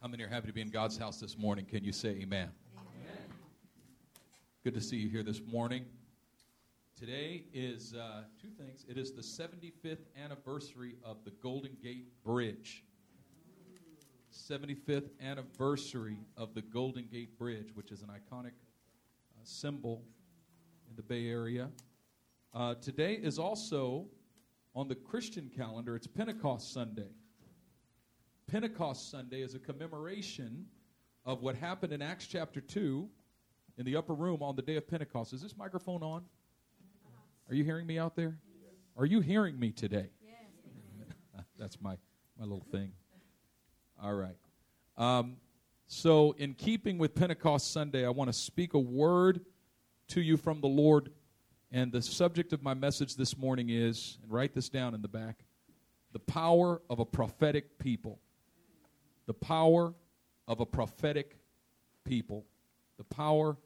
How many are happy to be in God's house this morning? Can you say amen? amen. Good to see you here this morning. Today is uh, two things. It is the 75th anniversary of the Golden Gate Bridge. 75th anniversary of the Golden Gate Bridge, which is an iconic uh, symbol in the Bay Area. Uh, today is also on the Christian calendar, it's Pentecost Sunday. Pentecost Sunday is a commemoration of what happened in Acts chapter 2 in the upper room on the day of Pentecost. Is this microphone on? Are you hearing me out there? Are you hearing me today? Yes. That's my, my little thing. All right. Um, so, in keeping with Pentecost Sunday, I want to speak a word to you from the Lord. And the subject of my message this morning is, and write this down in the back, the power of a prophetic people. The power of a prophetic people. The power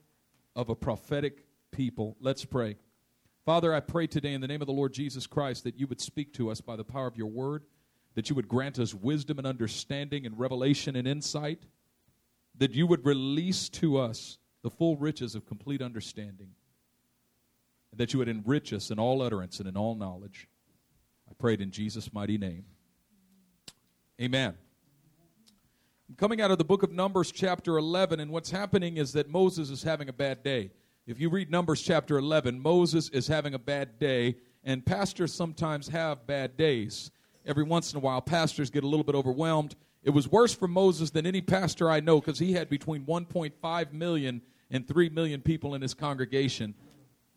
of a prophetic people. Let's pray. Father, I pray today in the name of the Lord Jesus Christ that you would speak to us by the power of your word, that you would grant us wisdom and understanding and revelation and insight, that you would release to us the full riches of complete understanding, and that you would enrich us in all utterance and in all knowledge. I prayed in Jesus' mighty name. Amen. Coming out of the book of Numbers, chapter 11, and what's happening is that Moses is having a bad day. If you read Numbers chapter 11, Moses is having a bad day, and pastors sometimes have bad days. Every once in a while, pastors get a little bit overwhelmed. It was worse for Moses than any pastor I know because he had between 1.5 million and 3 million people in his congregation,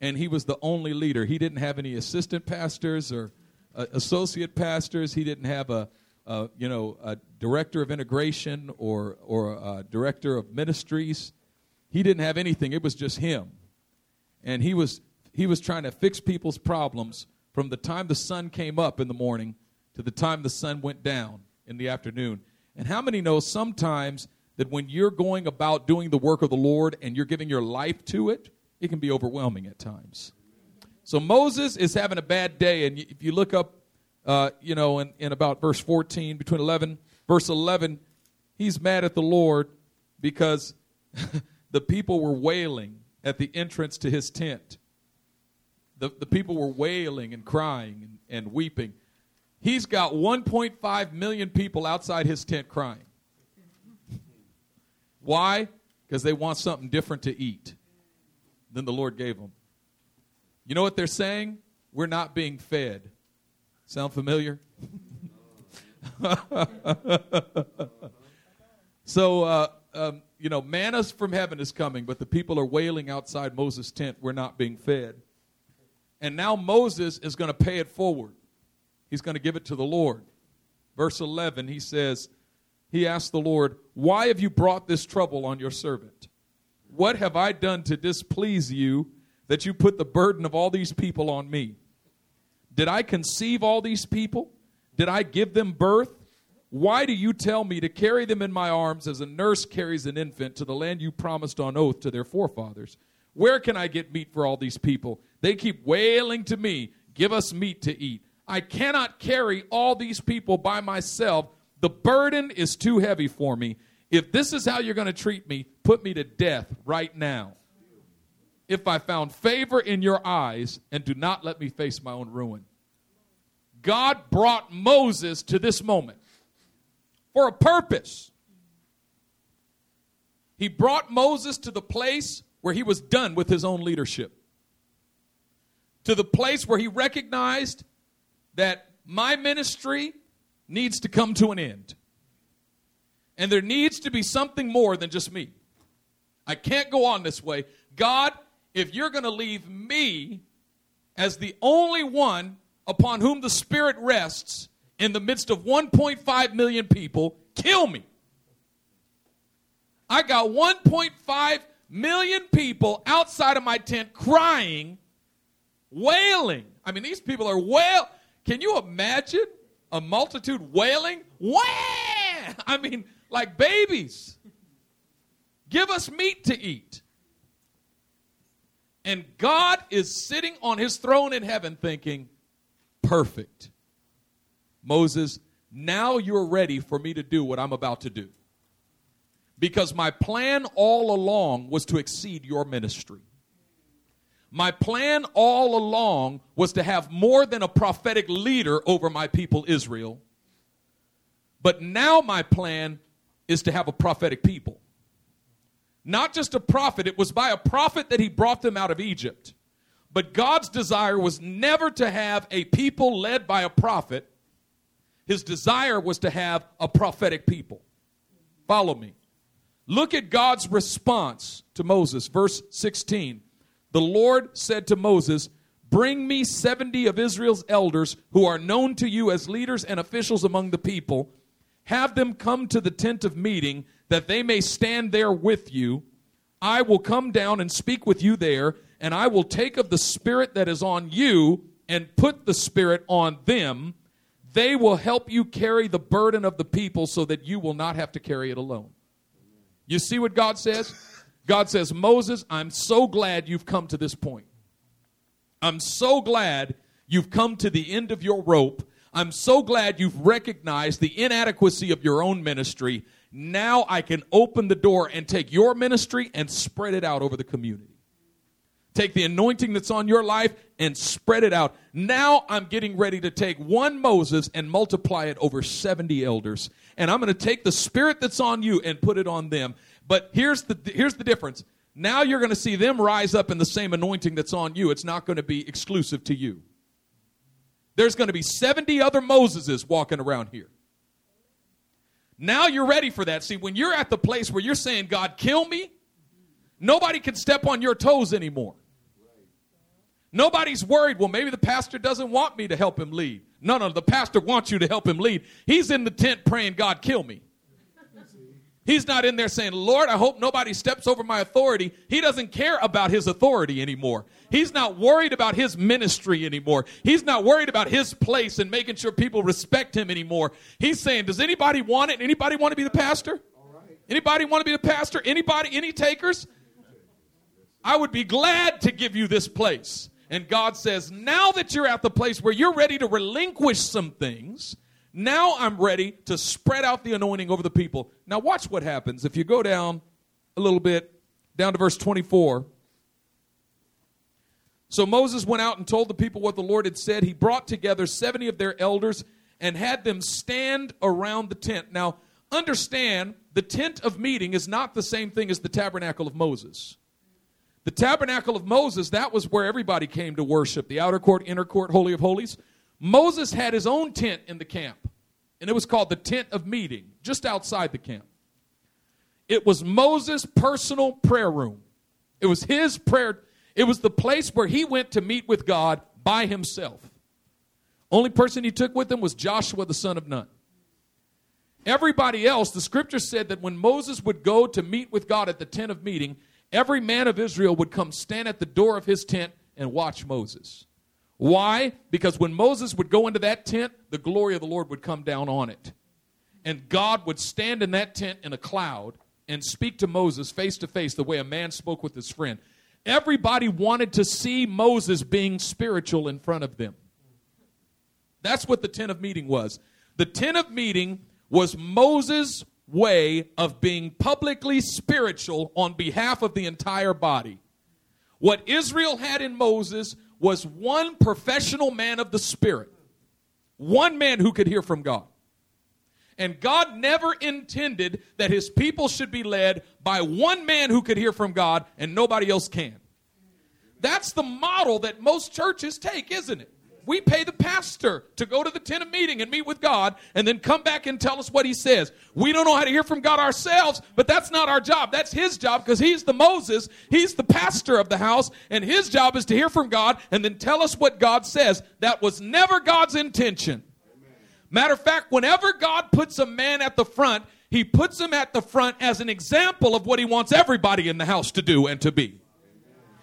and he was the only leader. He didn't have any assistant pastors or uh, associate pastors. He didn't have a, a, you know, a director of integration or, or a director of ministries. He didn't have anything. It was just him. And he was, he was trying to fix people's problems from the time the sun came up in the morning to the time the sun went down in the afternoon. And how many know sometimes that when you're going about doing the work of the Lord and you're giving your life to it, it can be overwhelming at times. So Moses is having a bad day, and if you look up, uh, you know, in, in about verse 14, between 11, verse 11, he's mad at the Lord because the people were wailing at the entrance to his tent. The, the people were wailing and crying and, and weeping. He's got 1.5 million people outside his tent crying. Why? Because they want something different to eat than the Lord gave them. You know what they're saying? We're not being fed. Sound familiar? so, uh, um, you know, manna from heaven is coming, but the people are wailing outside Moses' tent, we're not being fed. And now Moses is going to pay it forward. He's going to give it to the Lord. Verse 11, he says, He asked the Lord, Why have you brought this trouble on your servant? What have I done to displease you that you put the burden of all these people on me? Did I conceive all these people? Did I give them birth? Why do you tell me to carry them in my arms as a nurse carries an infant to the land you promised on oath to their forefathers? Where can I get meat for all these people? They keep wailing to me, Give us meat to eat. I cannot carry all these people by myself. The burden is too heavy for me. If this is how you're going to treat me, put me to death right now. If I found favor in your eyes, and do not let me face my own ruin. God brought Moses to this moment for a purpose. He brought Moses to the place where he was done with his own leadership, to the place where he recognized that my ministry needs to come to an end. And there needs to be something more than just me. I can't go on this way. God, if you're going to leave me as the only one upon whom the Spirit rests, in the midst of 1.5 million people, kill me. I got 1.5 million people outside of my tent crying, wailing. I mean, these people are wail. Can you imagine a multitude wailing? Wah! I mean, like babies. Give us meat to eat. And God is sitting on his throne in heaven thinking, perfect. Moses, now you're ready for me to do what I'm about to do. because my plan all along was to exceed your ministry. My plan all along was to have more than a prophetic leader over my people Israel. But now my plan is to have a prophetic people. Not just a prophet, it was by a prophet that he brought them out of Egypt. But God's desire was never to have a people led by a prophet. His desire was to have a prophetic people. Follow me. Look at God's response to Moses, verse 16. The Lord said to Moses, Bring me 70 of Israel's elders who are known to you as leaders and officials among the people. Have them come to the tent of meeting, that they may stand there with you. I will come down and speak with you there, and I will take of the Spirit that is on you and put the Spirit on them. They will help you carry the burden of the people so that you will not have to carry it alone. You see what God says? God says, Moses, I'm so glad you've come to this point. I'm so glad you've come to the end of your rope. I'm so glad you've recognized the inadequacy of your own ministry. Now I can open the door and take your ministry and spread it out over the community. Take the anointing that's on your life and spread it out. Now I'm getting ready to take one Moses and multiply it over 70 elders. And I'm going to take the spirit that's on you and put it on them. But here's the, here's the difference. Now you're going to see them rise up in the same anointing that's on you. It's not going to be exclusive to you. There's going to be 70 other Moseses walking around here. Now you're ready for that. See, when you're at the place where you're saying, God, kill me, nobody can step on your toes anymore. Nobody's worried, well, maybe the pastor doesn't want me to help him lead. No, no, the pastor wants you to help him lead. He's in the tent praying, God, kill me. He's not in there saying, Lord, I hope nobody steps over my authority. He doesn't care about his authority anymore. He's not worried about his ministry anymore. He's not worried about his place and making sure people respect him anymore. He's saying, Does anybody want it? Anybody want to be the pastor? Anybody want to be the pastor? Anybody? Any takers? I would be glad to give you this place. And God says, now that you're at the place where you're ready to relinquish some things, now I'm ready to spread out the anointing over the people. Now, watch what happens. If you go down a little bit, down to verse 24. So Moses went out and told the people what the Lord had said. He brought together 70 of their elders and had them stand around the tent. Now, understand the tent of meeting is not the same thing as the tabernacle of Moses. The tabernacle of Moses, that was where everybody came to worship the outer court, inner court, holy of holies. Moses had his own tent in the camp, and it was called the tent of meeting, just outside the camp. It was Moses' personal prayer room. It was his prayer. It was the place where he went to meet with God by himself. Only person he took with him was Joshua the son of Nun. Everybody else, the scripture said that when Moses would go to meet with God at the tent of meeting, every man of Israel would come stand at the door of his tent and watch Moses. Why? Because when Moses would go into that tent, the glory of the Lord would come down on it. And God would stand in that tent in a cloud and speak to Moses face to face the way a man spoke with his friend. Everybody wanted to see Moses being spiritual in front of them. That's what the tent of meeting was. The tent of meeting was Moses' way of being publicly spiritual on behalf of the entire body. What Israel had in Moses was one professional man of the Spirit, one man who could hear from God. And God never intended that his people should be led by one man who could hear from God and nobody else can. That's the model that most churches take, isn't it? We pay the pastor to go to the tent of meeting and meet with God and then come back and tell us what he says. We don't know how to hear from God ourselves, but that's not our job. That's his job because he's the Moses. He's the pastor of the house, and his job is to hear from God and then tell us what God says. That was never God's intention. Matter of fact, whenever God puts a man at the front, he puts him at the front as an example of what he wants everybody in the house to do and to be.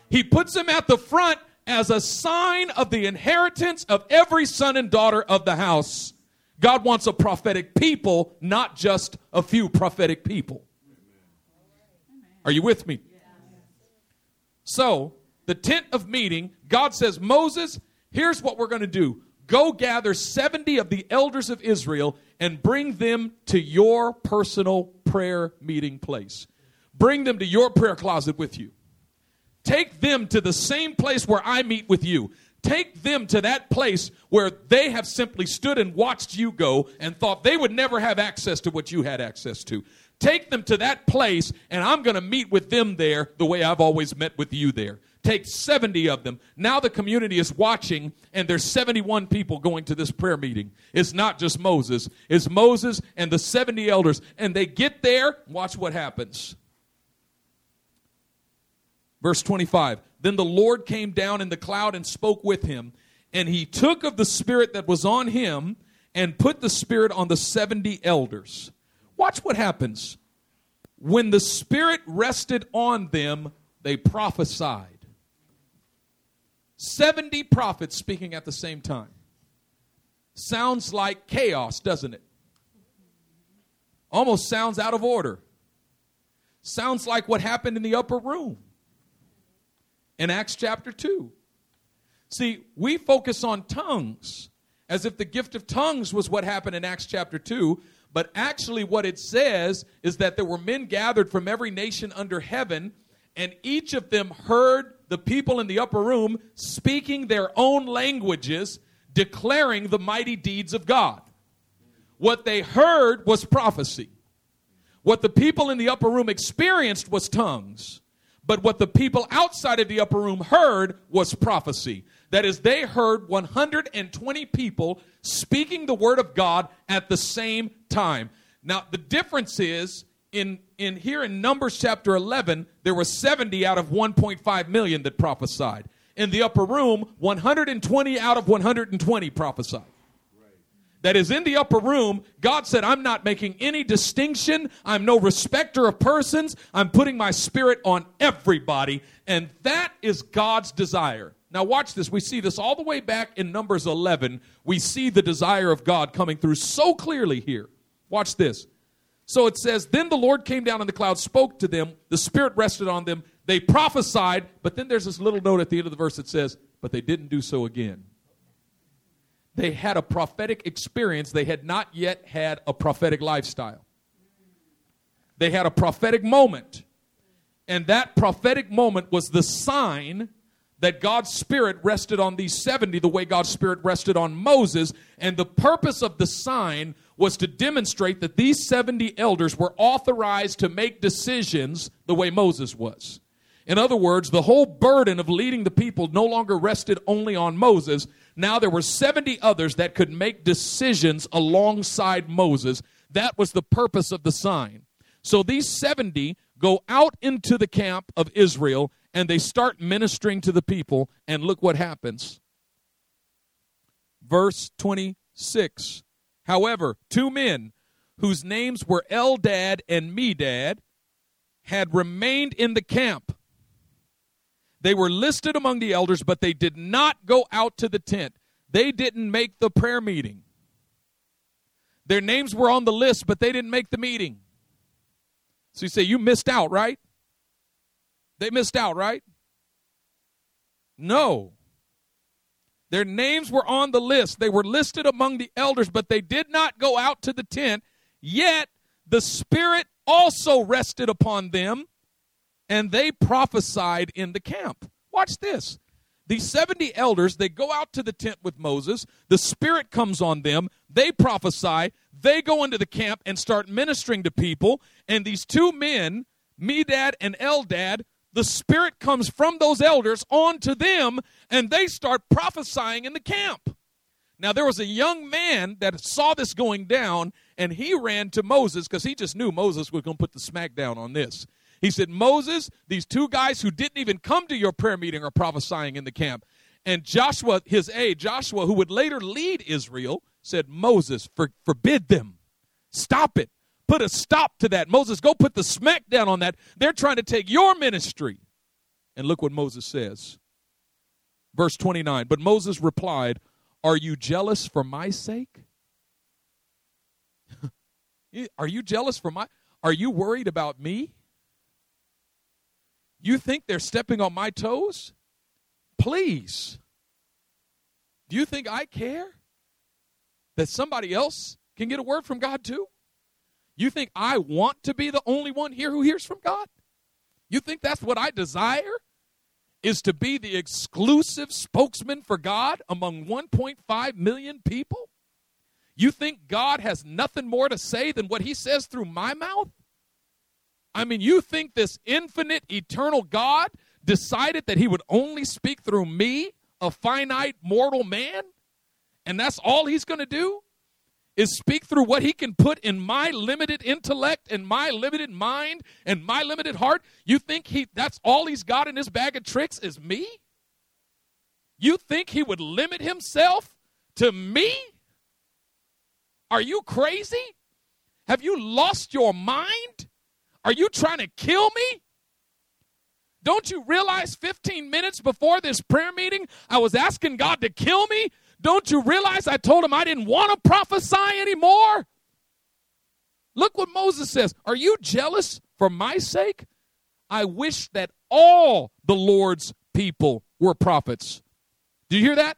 He puts him at the front as a sign of the inheritance of every son and daughter of the house. God wants a prophetic people, not just a few prophetic people. Are you with me? So, the tent of meeting, God says, Moses, here's what we're going to do. Go gather 70 of the elders of Israel and bring them to your personal prayer meeting place. Bring them to your prayer closet with you. Take them to the same place where I meet with you. Take them to that place where they have simply stood and watched you go and thought they would never have access to what you had access to. Take them to that place, and I'm going to meet with them there the way I've always met with you there. Take 70 of them. Now the community is watching, and there's 71 people going to this prayer meeting. It's not just Moses, it's Moses and the 70 elders. And they get there, watch what happens. Verse 25 Then the Lord came down in the cloud and spoke with him, and he took of the Spirit that was on him and put the Spirit on the 70 elders. Watch what happens. When the Spirit rested on them, they prophesied. 70 prophets speaking at the same time. Sounds like chaos, doesn't it? Almost sounds out of order. Sounds like what happened in the upper room in Acts chapter 2. See, we focus on tongues as if the gift of tongues was what happened in Acts chapter 2, but actually, what it says is that there were men gathered from every nation under heaven, and each of them heard the people in the upper room speaking their own languages, declaring the mighty deeds of God. What they heard was prophecy. What the people in the upper room experienced was tongues. But what the people outside of the upper room heard was prophecy. That is, they heard 120 people speaking the word of God at the same time. Now, the difference is in, in here in Numbers chapter 11, there were 70 out of 1.5 million that prophesied. In the upper room, 120 out of 120 prophesied that is in the upper room, God said, I'm not making any distinction. I'm no respecter of persons. I'm putting my spirit on everybody. And that is God's desire. Now, watch this. We see this all the way back in Numbers 11. We see the desire of God coming through so clearly here. Watch this. So it says, Then the Lord came down in the cloud, spoke to them, the Spirit rested on them, they prophesied, but then there's this little note at the end of the verse that says, But they didn't do so again they had a prophetic experience. They had not yet had a prophetic lifestyle. They had a prophetic moment. And that prophetic moment was the sign that God's Spirit rested on these 70 the way God's Spirit rested on Moses. And the purpose of the sign was to demonstrate that these 70 elders were authorized to make decisions the way Moses was. In other words, the whole burden of leading the people no longer rested only on Moses, now there were 70 others that could make decisions alongside Moses. That was the purpose of the sign. So these 70 go out into the camp of Israel and they start ministering to the people. And look what happens. Verse 26. However, two men whose names were Eldad and Medad had remained in the camp they were listed among the elders, but they did not go out to the tent. They didn't make the prayer meeting. Their names were on the list, but they didn't make the meeting. So you say, You missed out, right? They missed out, right? No. Their names were on the list. They were listed among the elders, but they did not go out to the tent. Yet the Spirit also rested upon them, and they prophesied in the camp. Watch this. These 70 elders, they go out to the tent with Moses. The Spirit comes on them. They prophesy. They go into the camp and start ministering to people. And these two men, Medad and Eldad, the Spirit comes from those elders onto them, and they start prophesying in the camp. Now, there was a young man that saw this going down, and he ran to Moses because he just knew Moses was going to put the smack down on this. He said, Moses, these two guys who didn't even come to your prayer meeting are prophesying in the camp. And Joshua, his aide, Joshua, who would later lead Israel, said, Moses, for, forbid them. Stop it. Put a stop to that. Moses, go put the smack down on that. They're trying to take your ministry. And look what Moses says. Verse 29 But Moses replied, Are you jealous for my sake? Are you jealous for my Are you worried about me? You think they're stepping on my toes? Please. Do you think I care that somebody else can get a word from God too? You think I want to be the only one here who hears from God? You think that's what I desire? Is to be the exclusive spokesman for God among 1.5 million people? You think God has nothing more to say than what he says through my mouth? I mean, you think this infinite, eternal God decided that he would only speak through me, a finite mortal man? And that's all he's going to do? Is speak through what he can put in my limited intellect and my limited mind and my limited heart? You think he that's all he's got in his bag of tricks is me? You think he would limit himself to me? Are you crazy? Have you lost your mind? Are you trying to kill me? Don't you realize 15 minutes before this prayer meeting, I was asking God to kill me? Don't you realize I told him I didn't want to prophesy anymore? Look what Moses says. Are you jealous for my sake? I wish that all the Lord's people were prophets. Do you hear that?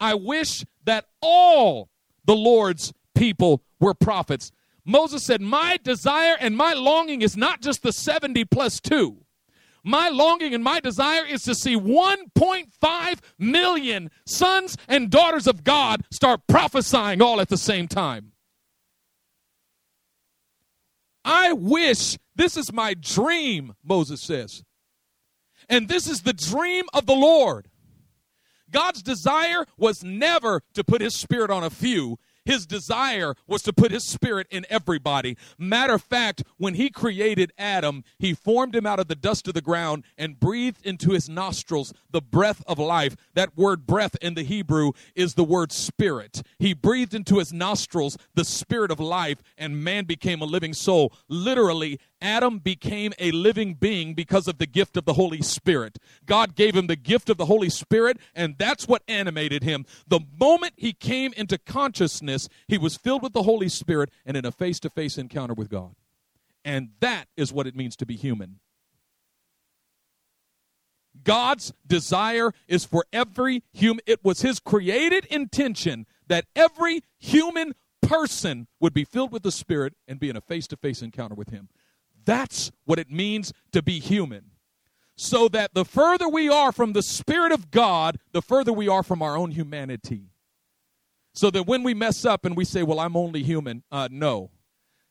I wish that all the Lord's people were prophets. Moses said, My desire and my longing is not just the 70 plus 2. My longing and my desire is to see 1.5 million sons and daughters of God start prophesying all at the same time. I wish, this is my dream, Moses says. And this is the dream of the Lord. God's desire was never to put his spirit on a few. His desire was to put his spirit in everybody. Matter of fact, when he created Adam, he formed him out of the dust of the ground and breathed into his nostrils the breath of life. That word breath in the Hebrew is the word spirit. He breathed into his nostrils the spirit of life, and man became a living soul. Literally, Adam became a living being because of the gift of the Holy Spirit. God gave him the gift of the Holy Spirit, and that's what animated him. The moment he came into consciousness, he was filled with the Holy Spirit and in a face to face encounter with God. And that is what it means to be human. God's desire is for every human, it was his created intention that every human person would be filled with the Spirit and be in a face to face encounter with him. That's what it means to be human. So that the further we are from the Spirit of God, the further we are from our own humanity. So that when we mess up and we say, Well, I'm only human, uh, no.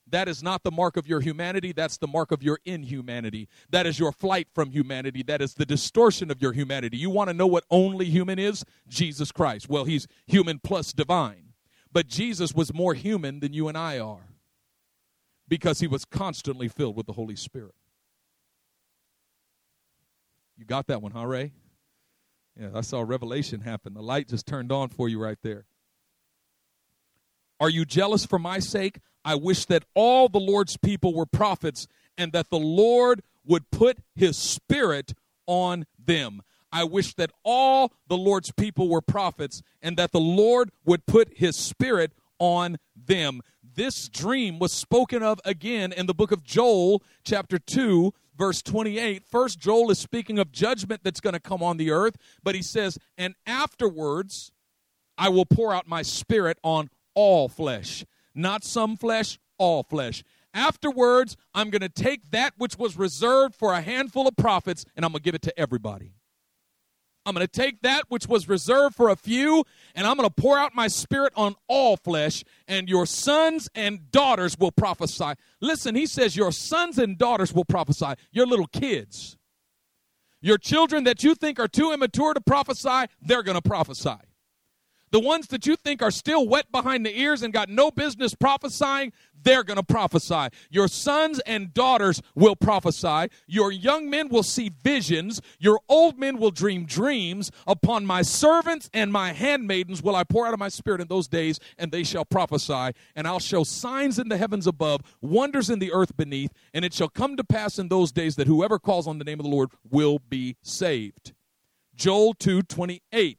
That is not the mark of your humanity. That's the mark of your inhumanity. That is your flight from humanity. That is the distortion of your humanity. You want to know what only human is? Jesus Christ. Well, he's human plus divine. But Jesus was more human than you and I are because he was constantly filled with the Holy Spirit. You got that one, huh, Ray? Yeah, I saw a revelation happen. The light just turned on for you right there. Are you jealous for my sake? I wish that all the Lord's people were prophets and that the Lord would put his spirit on them. I wish that all the Lord's people were prophets and that the Lord would put his spirit on them this dream was spoken of again in the book of Joel, chapter 2, verse 28. First, Joel is speaking of judgment that's going to come on the earth, but he says, And afterwards, I will pour out my spirit on all flesh. Not some flesh, all flesh. Afterwards, I'm going to take that which was reserved for a handful of prophets and I'm going to give it to everybody. I'm going to take that which was reserved for a few, and I'm going to pour out my spirit on all flesh, and your sons and daughters will prophesy. Listen, he says, Your sons and daughters will prophesy. Your little kids. Your children that you think are too immature to prophesy, they're going to prophesy. The ones that you think are still wet behind the ears and got no business prophesying, they're going to prophesy. Your sons and daughters will prophesy. Your young men will see visions. Your old men will dream dreams. Upon my servants and my handmaidens will I pour out of my spirit in those days, and they shall prophesy. And I'll show signs in the heavens above, wonders in the earth beneath. And it shall come to pass in those days that whoever calls on the name of the Lord will be saved. Joel 2 28.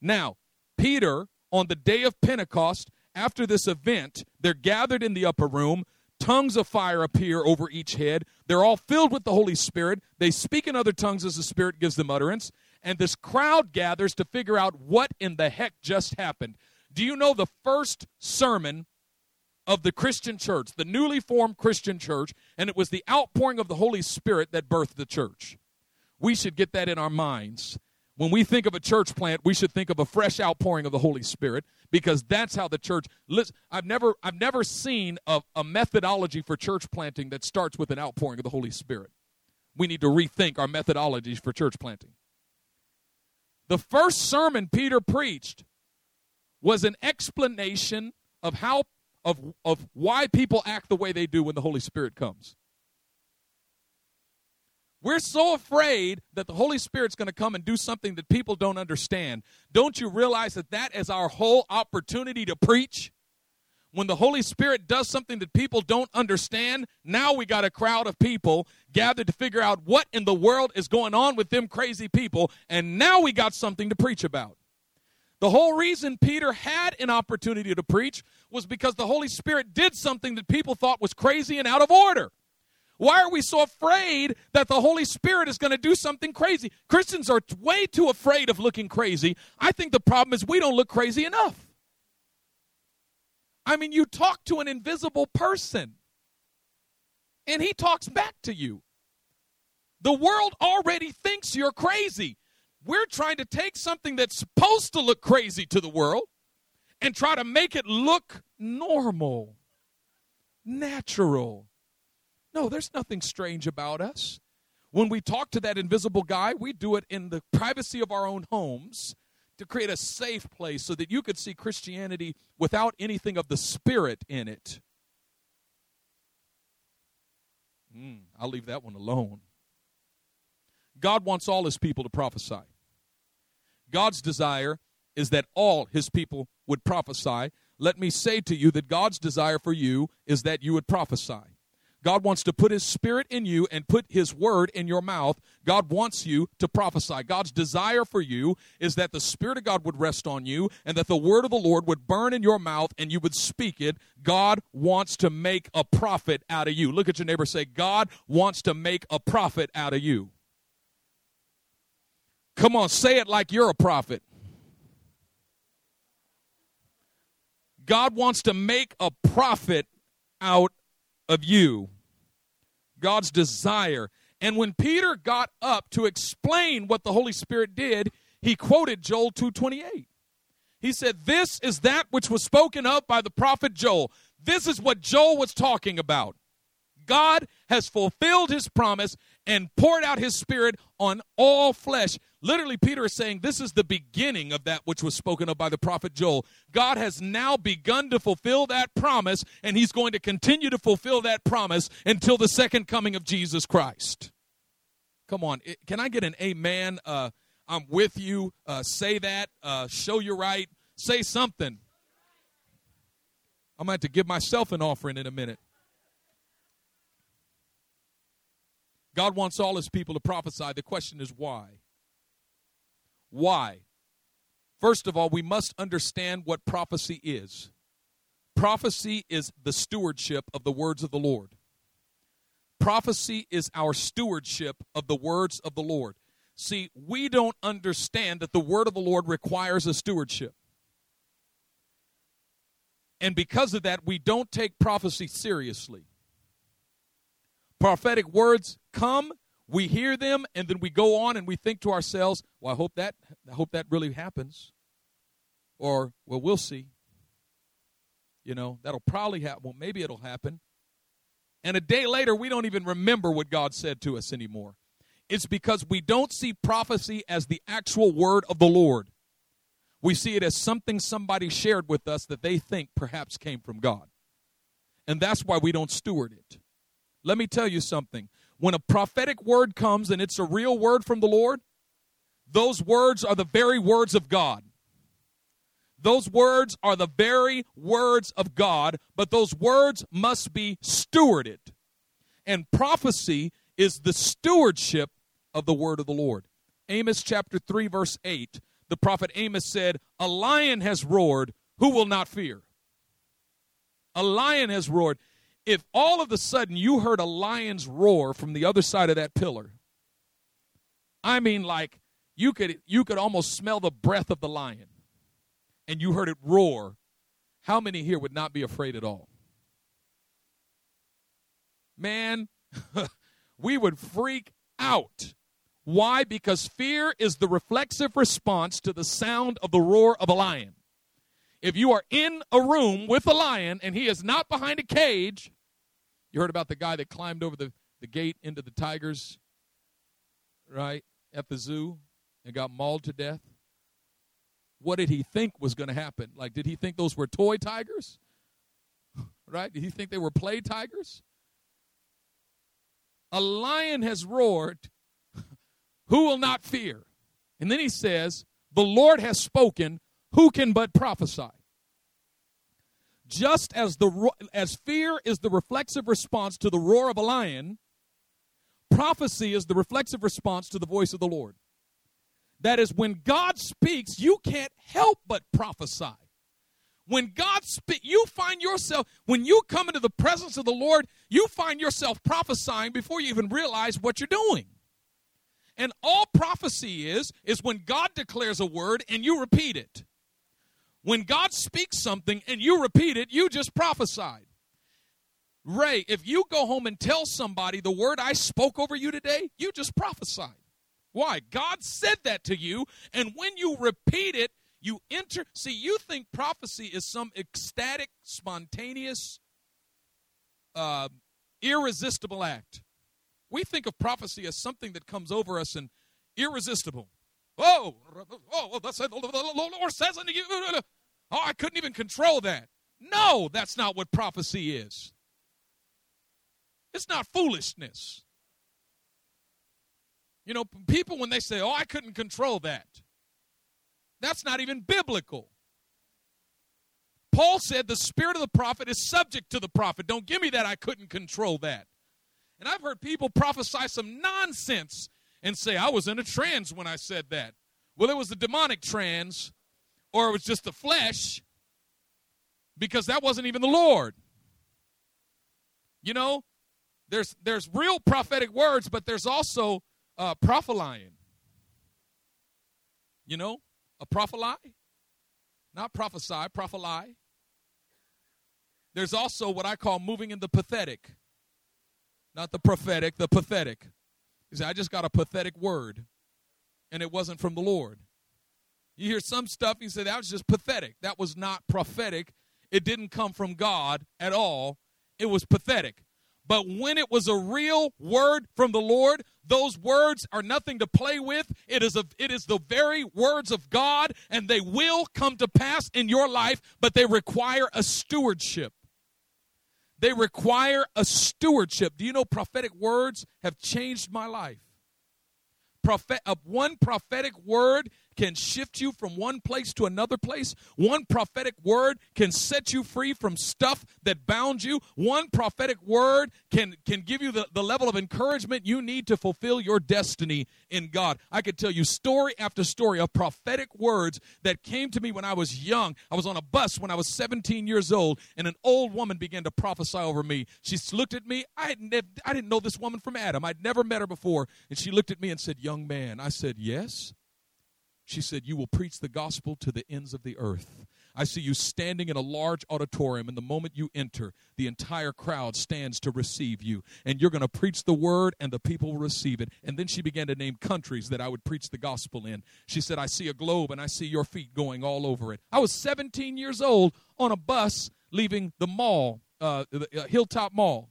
Now, Peter, on the day of Pentecost, after this event, they're gathered in the upper room. Tongues of fire appear over each head. They're all filled with the Holy Spirit. They speak in other tongues as the Spirit gives them utterance. And this crowd gathers to figure out what in the heck just happened. Do you know the first sermon of the Christian church, the newly formed Christian church, and it was the outpouring of the Holy Spirit that birthed the church. We should get that in our minds. When we think of a church plant, we should think of a fresh outpouring of the Holy Spirit because that's how the church. Listen, I've never, I've never seen a, a methodology for church planting that starts with an outpouring of the Holy Spirit. We need to rethink our methodologies for church planting. The first sermon Peter preached was an explanation of how of, of why people act the way they do when the Holy Spirit comes. We're so afraid that the Holy Spirit's going to come and do something that people don't understand. Don't you realize that that is our whole opportunity to preach? When the Holy Spirit does something that people don't understand, now we got a crowd of people gathered to figure out what in the world is going on with them crazy people, and now we got something to preach about. The whole reason Peter had an opportunity to preach was because the Holy Spirit did something that people thought was crazy and out of order. Why are we so afraid that the Holy Spirit is going to do something crazy? Christians are way too afraid of looking crazy. I think the problem is we don't look crazy enough. I mean, you talk to an invisible person, and he talks back to you. The world already thinks you're crazy. We're trying to take something that's supposed to look crazy to the world and try to make it look normal, natural. No, there's nothing strange about us. When we talk to that invisible guy, we do it in the privacy of our own homes to create a safe place so that you could see Christianity without anything of the Spirit in it. Mm, I'll leave that one alone. God wants all his people to prophesy. God's desire is that all his people would prophesy. Let me say to you that God's desire for you is that you would prophesy. God wants to put His Spirit in you and put His Word in your mouth. God wants you to prophesy. God's desire for you is that the Spirit of God would rest on you and that the Word of the Lord would burn in your mouth and you would speak it. God wants to make a prophet out of you. Look at your neighbor say, God wants to make a prophet out of you. Come on, say it like you're a prophet. God wants to make a prophet out of you. God's desire. And when Peter got up to explain what the Holy Spirit did, he quoted Joel 2:28. He said, "This is that which was spoken of by the prophet Joel. This is what Joel was talking about. God has fulfilled his promise and poured out his spirit on all flesh. Literally, Peter is saying this is the beginning of that which was spoken of by the prophet Joel. God has now begun to fulfill that promise, and he's going to continue to fulfill that promise until the second coming of Jesus Christ. Come on, can I get an amen? Uh, I'm with you. Uh, say that. Uh, show you're right. Say something. I'm going to to give myself an offering in a minute. God wants all his people to prophesy. The question is why? Why? First of all, we must understand what prophecy is. Prophecy is the stewardship of the words of the Lord. Prophecy is our stewardship of the words of the Lord. See, we don't understand that the word of the Lord requires a stewardship. And because of that, we don't take prophecy seriously prophetic words come, we hear them, and then we go on and we think to ourselves, well, I hope that I hope that really happens. Or, well, we'll see. You know, that'll probably happen. Well, maybe it'll happen. And a day later, we don't even remember what God said to us anymore. It's because we don't see prophecy as the actual word of the Lord. We see it as something somebody shared with us that they think perhaps came from God. And that's why we don't steward it. Let me tell you something. When a prophetic word comes and it's a real word from the Lord, those words are the very words of God. Those words are the very words of God, but those words must be stewarded. And prophecy is the stewardship of the word of the Lord. Amos chapter 3, verse 8, the prophet Amos said, A lion has roared, who will not fear? A lion has roared if all of a sudden you heard a lion's roar from the other side of that pillar, I mean, like you could you could almost smell the breath of the lion, and you heard it roar, how many here would not be afraid at all? man, we would freak out. Why? Because fear is the reflexive response to the sound of the roar of a lion. If you are in a room with a lion and he is not behind a cage, you heard about the guy that climbed over the, the gate into the tigers, right, at the zoo and got mauled to death? What did he think was going to happen? Like, did he think those were toy tigers? right? Did he think they were play tigers? A lion has roared who will not fear? And then he says, The Lord has spoken, who can but prophesy? Just as the as fear is the reflexive response to the roar of a lion, prophecy is the reflexive response to the voice of the Lord. That is when God speaks, you can't help but prophesy. When God speaks, you find yourself, when you come into the presence of the Lord, you find yourself prophesying before you even realize what you're doing. And all prophecy is, is when God declares a word and you repeat it. When God speaks something and you repeat it, you just prophesied. Ray, if you go home and tell somebody the word I spoke over you today, you just prophesied. Why? God said that to you, and when you repeat it, you enter. See, you think prophecy is some ecstatic, spontaneous, uh, irresistible act. We think of prophecy as something that comes over us and irresistible. Oh, oh, oh, that's the Lord says unto you. Oh, I couldn't even control that. No, that's not what prophecy is. It's not foolishness. You know, people when they say, "Oh, I couldn't control that," that's not even biblical. Paul said the spirit of the prophet is subject to the prophet. Don't give me that I couldn't control that. And I've heard people prophesy some nonsense and say, I was in a trance when I said that. Well, it was the demonic trance, or it was just the flesh, because that wasn't even the Lord. You know, there's there's real prophetic words, but there's also uh, prophesying. You know, a prophely, not prophesy, prophely. There's also what I call moving in the pathetic. Not the prophetic, the pathetic. Said, I just got a pathetic word, and it wasn't from the Lord. You hear some stuff, you say, that was just pathetic. That was not prophetic. It didn't come from God at all. It was pathetic. But when it was a real word from the Lord, those words are nothing to play with. It is, a, it is the very words of God, and they will come to pass in your life, but they require a stewardship. They require a stewardship. Do you know prophetic words have changed my life? Prophet, uh, one prophetic word can shift you from one place to another place. One prophetic word can set you free from stuff that bound you. One prophetic word can, can give you the, the level of encouragement you need to fulfill your destiny in God. I could tell you story after story of prophetic words that came to me when I was young. I was on a bus when I was 17 years old, and an old woman began to prophesy over me. She looked at me. I, nev- I didn't know this woman from Adam, I'd never met her before. And she looked at me and said, Young man. I said, Yes. She said, You will preach the gospel to the ends of the earth. I see you standing in a large auditorium, and the moment you enter, the entire crowd stands to receive you. And you're going to preach the word, and the people will receive it. And then she began to name countries that I would preach the gospel in. She said, I see a globe, and I see your feet going all over it. I was 17 years old on a bus leaving the mall, uh, the, uh, Hilltop Mall,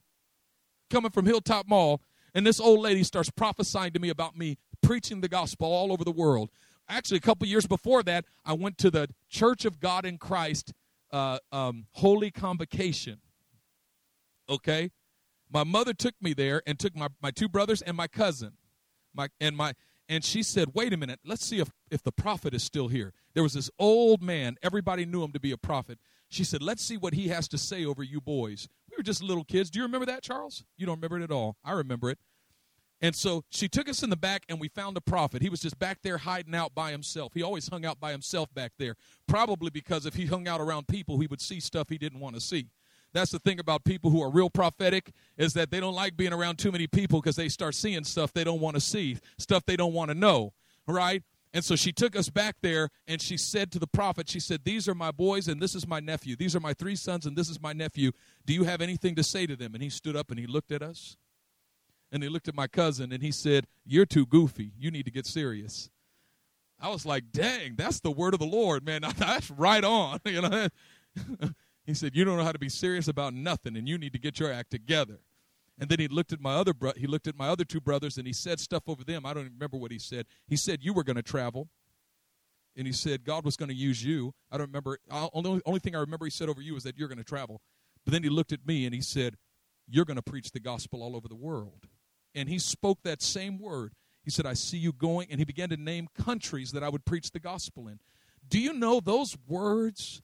coming from Hilltop Mall. And this old lady starts prophesying to me about me preaching the gospel all over the world actually a couple years before that, I went to the Church of God in Christ uh, um, Holy Convocation. Okay, my mother took me there and took my, my two brothers and my cousin, my and my and she said, "Wait a minute, let's see if if the prophet is still here." There was this old man; everybody knew him to be a prophet. She said, "Let's see what he has to say over you boys." We were just little kids. Do you remember that, Charles? You don't remember it at all. I remember it. And so she took us in the back and we found a prophet. He was just back there hiding out by himself. He always hung out by himself back there, probably because if he hung out around people, he would see stuff he didn't want to see. That's the thing about people who are real prophetic is that they don't like being around too many people because they start seeing stuff they don't want to see, stuff they don't want to know, right? And so she took us back there and she said to the prophet, She said, These are my boys and this is my nephew. These are my three sons and this is my nephew. Do you have anything to say to them? And he stood up and he looked at us. And he looked at my cousin and he said, You're too goofy. You need to get serious. I was like, Dang, that's the word of the Lord, man. That's right on. You know? he said, You don't know how to be serious about nothing and you need to get your act together. And then he looked at my other bro- he looked at my other two brothers and he said stuff over them. I don't even remember what he said. He said you were going to travel. And he said God was going to use you. I don't remember. Only only thing I remember he said over you is that you're going to travel. But then he looked at me and he said, "You're going to preach the gospel all over the world." And he spoke that same word. He said, "I see you going." And he began to name countries that I would preach the gospel in. Do you know those words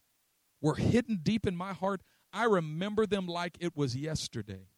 were hidden deep in my heart? I remember them like it was yesterday.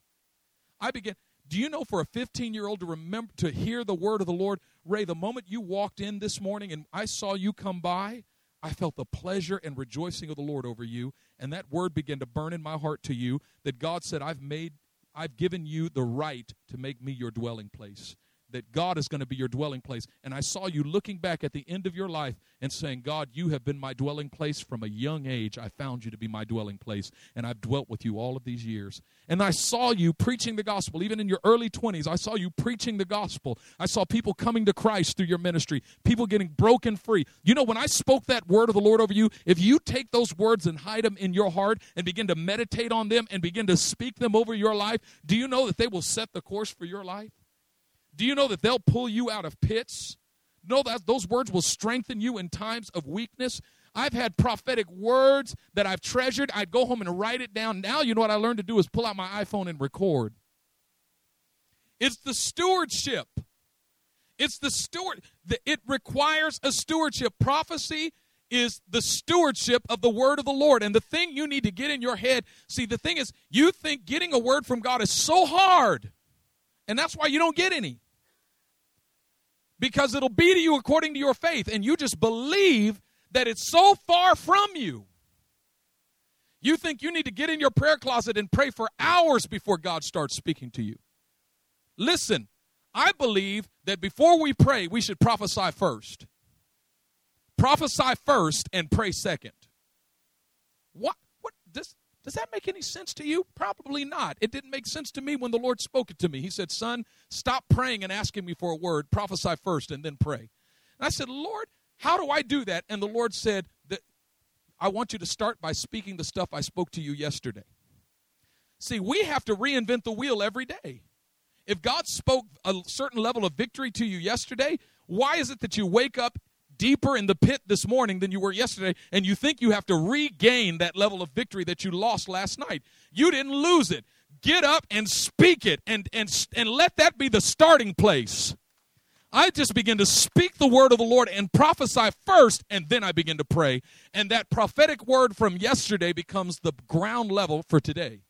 I began. Do you know for a 15 year old to remember to hear the word of the Lord, Ray, the moment you walked in this morning and I saw you come by, I felt the pleasure and rejoicing of the Lord over you, and that word began to burn in my heart to you that God said, I've made I've given you the right to make me your dwelling place that God is going to be your dwelling place. And I saw you looking back at the end of your life and saying, God, you have been my dwelling place from a young age. I found you to be my dwelling place, and I've dwelt with you all of these years. And I saw you preaching the gospel, even in your early 20s. I saw you preaching the gospel. I saw people coming to Christ through your ministry, people getting broken free. You know, when I spoke that word of the Lord over you, if you take those words and hide them in your heart and begin to meditate on them and begin to speak them over your life, do you know that they will set the course for your life? Do you know that they'll pull you out of pits? Know that those words will strengthen you in times of weakness. I've had prophetic words that I've treasured. I'd go home and write it down. Now, you know what I learned to do is pull out my iPhone and record. It's the stewardship. It's the steward. It requires a stewardship. Prophecy is the stewardship of the word of the Lord. And the thing you need to get in your head see, the thing is, you think getting a word from God is so hard. And that's why you don't get any. Because it'll be to you according to your faith, and you just believe that it's so far from you. You think you need to get in your prayer closet and pray for hours before God starts speaking to you. Listen, I believe that before we pray, we should prophesy first. Prophesy first and pray second. What? What? This does that make any sense to you? Probably not. It didn't make sense to me when the Lord spoke it to me. He said, Son, stop praying and asking me for a word. Prophesy first and then pray. And I said, Lord, how do I do that? And the Lord said, that I want you to start by speaking the stuff I spoke to you yesterday. See, we have to reinvent the wheel every day. If God spoke a certain level of victory to you yesterday, why is it that you wake up deeper in the pit this morning than you were yesterday, and you think you have to regain that level of victory that you lost last night. You didn't lose it. Get up and speak it, and, and, and let that be the starting place. I just begin to speak the word of the Lord and prophesy first, and then I begin to pray. And that prophetic word from yesterday becomes the ground level for today.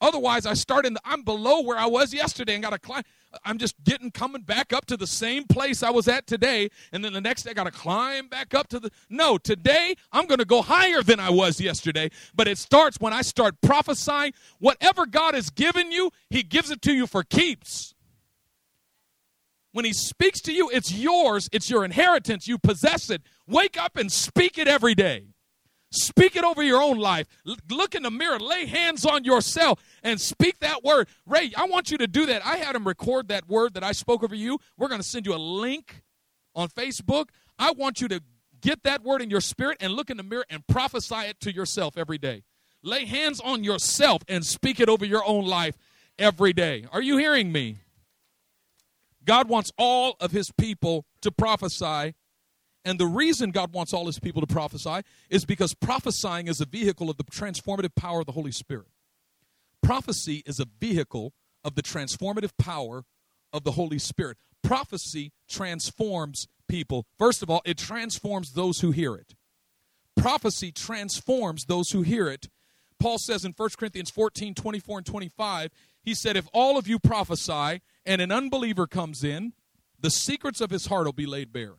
Otherwise, I start in the, I'm below where I was yesterday and got to climb. I'm just getting coming back up to the same place I was at today, and then the next day I got to climb back up to the. No, today I'm going to go higher than I was yesterday. But it starts when I start prophesying. Whatever God has given you, He gives it to you for keeps. When He speaks to you, it's yours, it's your inheritance. You possess it. Wake up and speak it every day. Speak it over your own life. Look in the mirror, lay hands on yourself, and speak that word. Ray, I want you to do that. I had him record that word that I spoke over you. We're going to send you a link on Facebook. I want you to get that word in your spirit and look in the mirror and prophesy it to yourself every day. Lay hands on yourself and speak it over your own life every day. Are you hearing me? God wants all of his people to prophesy and the reason God wants all his people to prophesy is because prophesying is a vehicle of the transformative power of the Holy Spirit. Prophecy is a vehicle of the transformative power of the Holy Spirit. Prophecy transforms people. First of all, it transforms those who hear it. Prophecy transforms those who hear it. Paul says in 1 Corinthians 14 24 and 25, he said, If all of you prophesy and an unbeliever comes in, the secrets of his heart will be laid bare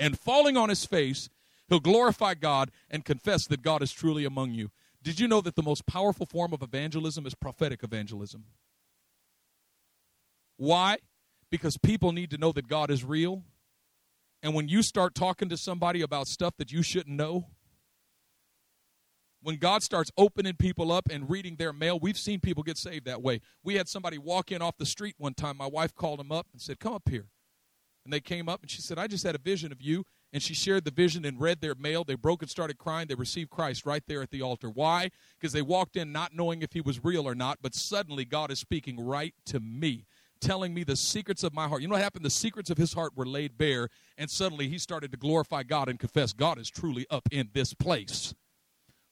and falling on his face, he'll glorify God and confess that God is truly among you. Did you know that the most powerful form of evangelism is prophetic evangelism? Why? Because people need to know that God is real. And when you start talking to somebody about stuff that you shouldn't know, when God starts opening people up and reading their mail, we've seen people get saved that way. We had somebody walk in off the street one time. My wife called him up and said, Come up here. And they came up and she said, I just had a vision of you. And she shared the vision and read their mail. They broke and started crying. They received Christ right there at the altar. Why? Because they walked in not knowing if he was real or not, but suddenly God is speaking right to me telling me the secrets of my heart. You know what happened? The secrets of his heart were laid bare, and suddenly he started to glorify God and confess, God is truly up in this place.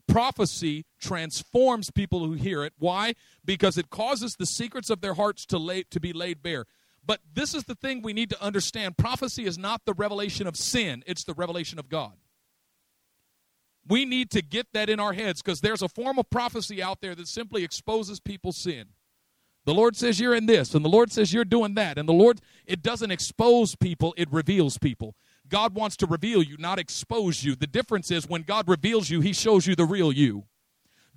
Prophecy transforms people who hear it. Why? Because it causes the secrets of their hearts to, lay, to be laid bare. But this is the thing we need to understand prophecy is not the revelation of sin, it's the revelation of God. We need to get that in our heads because there's a form of prophecy out there that simply exposes people's sin. The Lord says you're in this, and the Lord says you're doing that. And the Lord, it doesn't expose people, it reveals people. God wants to reveal you, not expose you. The difference is when God reveals you, He shows you the real you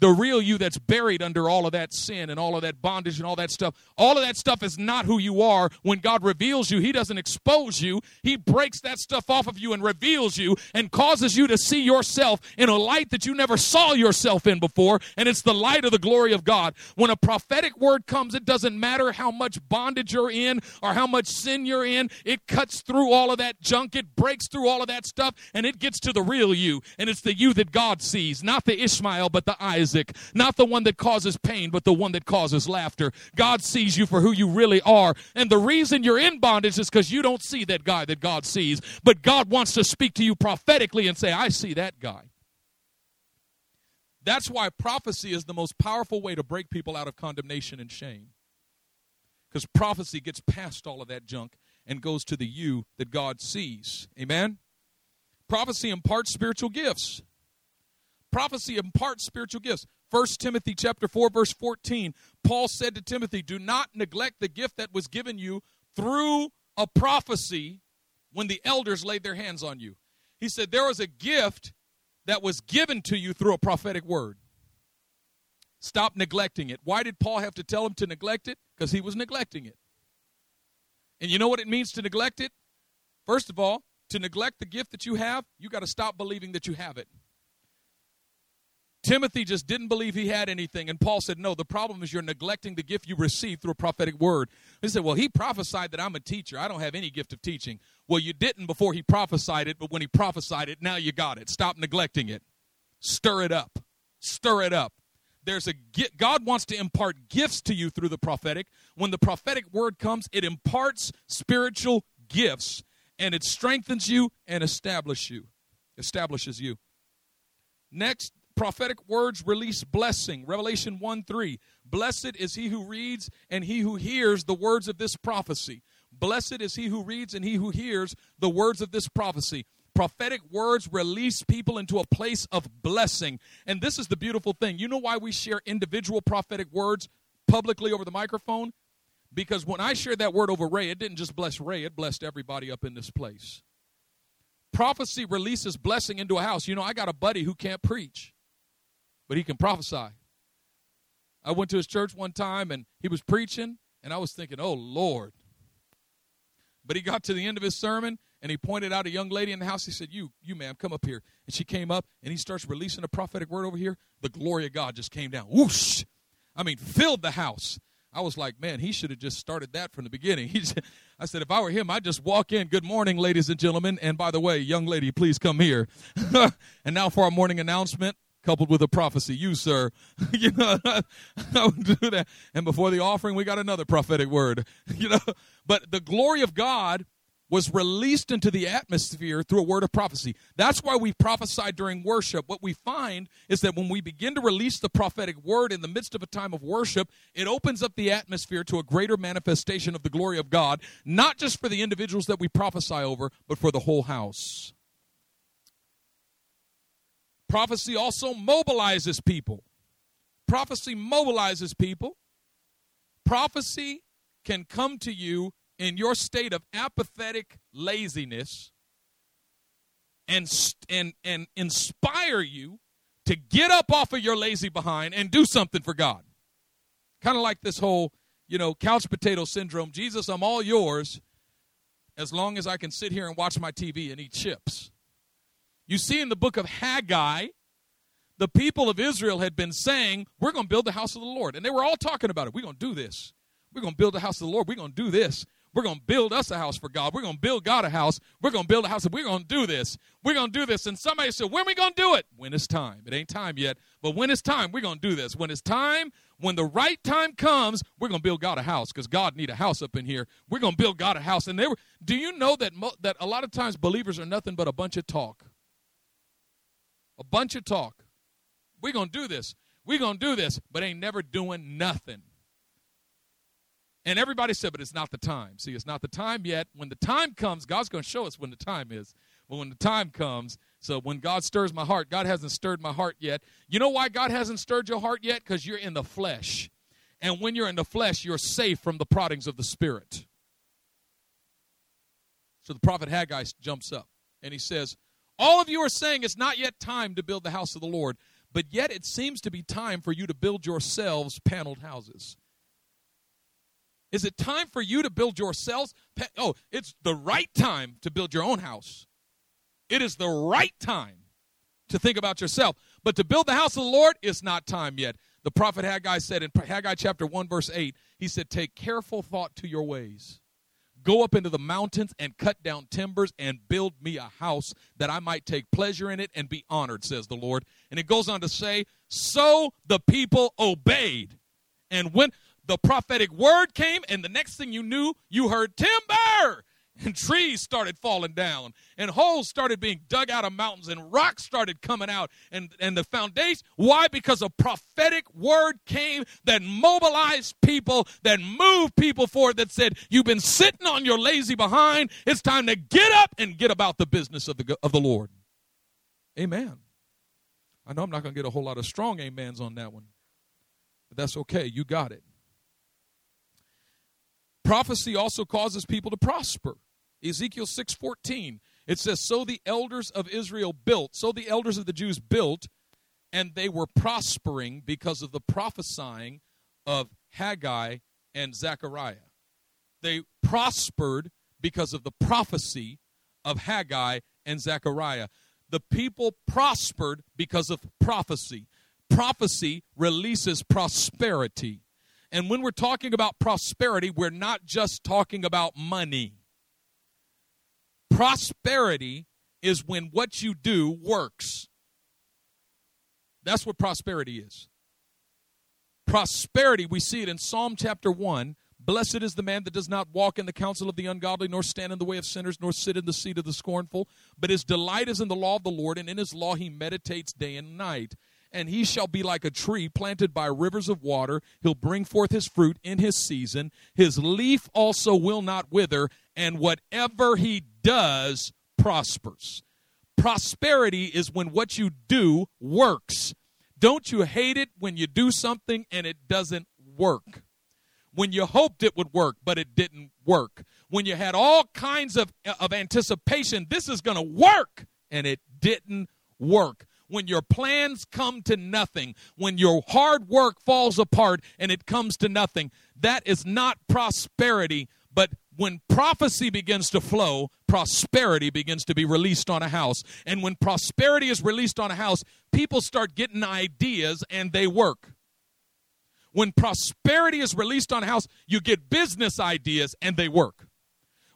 the real you that's buried under all of that sin and all of that bondage and all that stuff. All of that stuff is not who you are. When God reveals you, He doesn't expose you. He breaks that stuff off of you and reveals you and causes you to see yourself in a light that you never saw yourself in before. And it's the light of the glory of God. When a prophetic word comes, it doesn't matter how much bondage you're in or how much sin you're in. It cuts through all of that junk. It breaks through all of that stuff and it gets to the real you. And it's the you that God sees, not the Ishmael, but the Isaac. Isaac, not the one that causes pain, but the one that causes laughter. God sees you for who you really are. And the reason you're in bondage is because you don't see that guy that God sees. But God wants to speak to you prophetically and say, I see that guy. That's why prophecy is the most powerful way to break people out of condemnation and shame. Because prophecy gets past all of that junk and goes to the you that God sees. Amen? Prophecy imparts spiritual gifts prophecy imparts spiritual gifts. 1 Timothy chapter 4 verse 14. Paul said to Timothy, "Do not neglect the gift that was given you through a prophecy when the elders laid their hands on you." He said there was a gift that was given to you through a prophetic word. Stop neglecting it. Why did Paul have to tell him to neglect it? Because he was neglecting it. And you know what it means to neglect it? First of all, to neglect the gift that you have, you got to stop believing that you have it. Timothy just didn't believe he had anything. And Paul said, No, the problem is you're neglecting the gift you received through a prophetic word. He said, Well, he prophesied that I'm a teacher. I don't have any gift of teaching. Well, you didn't before he prophesied it, but when he prophesied it, now you got it. Stop neglecting it. Stir it up. Stir it up. There's a God wants to impart gifts to you through the prophetic. When the prophetic word comes, it imparts spiritual gifts and it strengthens you and establishes you. Establishes you. Next, prophetic words release blessing. Revelation 1 3. Blessed is he who reads and he who hears the words of this prophecy. Blessed is he who reads and he who hears the words of this prophecy. Prophetic words release people into a place of blessing. And this is the beautiful thing. You know why we share individual prophetic words publicly over the microphone? Because when I shared that word over Ray, it didn't just bless Ray, it blessed everybody up in this place. Prophecy releases blessing into a house. You know, I got a buddy who can't preach but he can prophesy. I went to his church one time and he was preaching, and I was thinking, oh, Lord. But he got to the end of his sermon and he pointed out a young lady in the house. He said, You, you ma'am, come up here. And she came up and he starts releasing a prophetic word over here. The glory of God just came down. Whoosh! I mean, filled the house. I was like, man, he should have just started that from the beginning. He just, I said, if I were him, I'd just walk in. Good morning, ladies and gentlemen. And by the way, young lady, please come here. and now for our morning announcement coupled with a prophecy. You, sir, you know, I would do that. And before the offering, we got another prophetic word, you know. But the glory of God was released into the atmosphere through a word of prophecy. That's why we prophesy during worship. What we find is that when we begin to release the prophetic word in the midst of a time of worship, it opens up the atmosphere to a greater manifestation of the glory of God, not just for the individuals that we prophesy over, but for the whole house. Prophecy also mobilizes people. Prophecy mobilizes people. Prophecy can come to you in your state of apathetic laziness and, and, and inspire you to get up off of your lazy behind and do something for God. Kind of like this whole, you know, couch potato syndrome. Jesus, I'm all yours. as long as I can sit here and watch my TV and eat chips. You see, in the book of Haggai, the people of Israel had been saying, We're going to build the house of the Lord. And they were all talking about it. We're going to do this. We're going to build the house of the Lord. We're going to do this. We're going to build us a house for God. We're going to build God a house. We're going to build a house. We're going to do this. We're going to do this. And somebody said, When are we going to do it? When it's time. It ain't time yet, but when it's time, we're going to do this. When it's time, when the right time comes, we're going to build God a house because God need a house up in here. We're going to build God a house. And they were, do you know that, mo- that a lot of times believers are nothing but a bunch of talk? A bunch of talk. We're going to do this. We're going to do this, but ain't never doing nothing. And everybody said, but it's not the time. See, it's not the time yet. When the time comes, God's going to show us when the time is. But when the time comes, so when God stirs my heart, God hasn't stirred my heart yet. You know why God hasn't stirred your heart yet? Because you're in the flesh. And when you're in the flesh, you're safe from the proddings of the Spirit. So the prophet Haggai jumps up and he says, All of you are saying it's not yet time to build the house of the Lord, but yet it seems to be time for you to build yourselves paneled houses. Is it time for you to build yourselves? Oh, it's the right time to build your own house. It is the right time to think about yourself. But to build the house of the Lord, it's not time yet. The prophet Haggai said in Haggai chapter 1, verse 8, he said, Take careful thought to your ways. Go up into the mountains and cut down timbers and build me a house that I might take pleasure in it and be honored, says the Lord. And it goes on to say, So the people obeyed. And when the prophetic word came, and the next thing you knew, you heard timber, and trees started falling down, and holes started being dug out of mountains, and rocks started coming out, and, and the foundation. Why? Because a prophetic word came that mobilized people, that moved people forward, that said, You've been sitting on your lazy behind. It's time to get up and get about the business of the, of the Lord. Amen. I know I'm not going to get a whole lot of strong amens on that one, but that's okay. You got it. Prophecy also causes people to prosper. Ezekiel 6:14. It says, "So the elders of Israel built, so the elders of the Jews built, and they were prospering because of the prophesying of Haggai and Zechariah. They prospered because of the prophecy of Haggai and Zechariah. The people prospered because of prophecy. Prophecy releases prosperity. And when we're talking about prosperity, we're not just talking about money. Prosperity is when what you do works. That's what prosperity is. Prosperity, we see it in Psalm chapter 1. Blessed is the man that does not walk in the counsel of the ungodly, nor stand in the way of sinners, nor sit in the seat of the scornful. But his delight is in the law of the Lord, and in his law he meditates day and night and he shall be like a tree planted by rivers of water. He'll bring forth his fruit in his season. His leaf also will not wither, and whatever he does prospers. Prosperity is when what you do works. Don't you hate it when you do something and it doesn't work? When you hoped it would work, but it didn't work. When you had all kinds of, of anticipation, this is going to work, and it didn't work when your plans come to nothing, when your hard work falls apart and it comes to nothing. That is not prosperity, but when prophecy begins to flow, prosperity begins to be released on a house. And when prosperity is released on a house, people start getting ideas and they work. When prosperity is released on a house, you get business ideas and they work.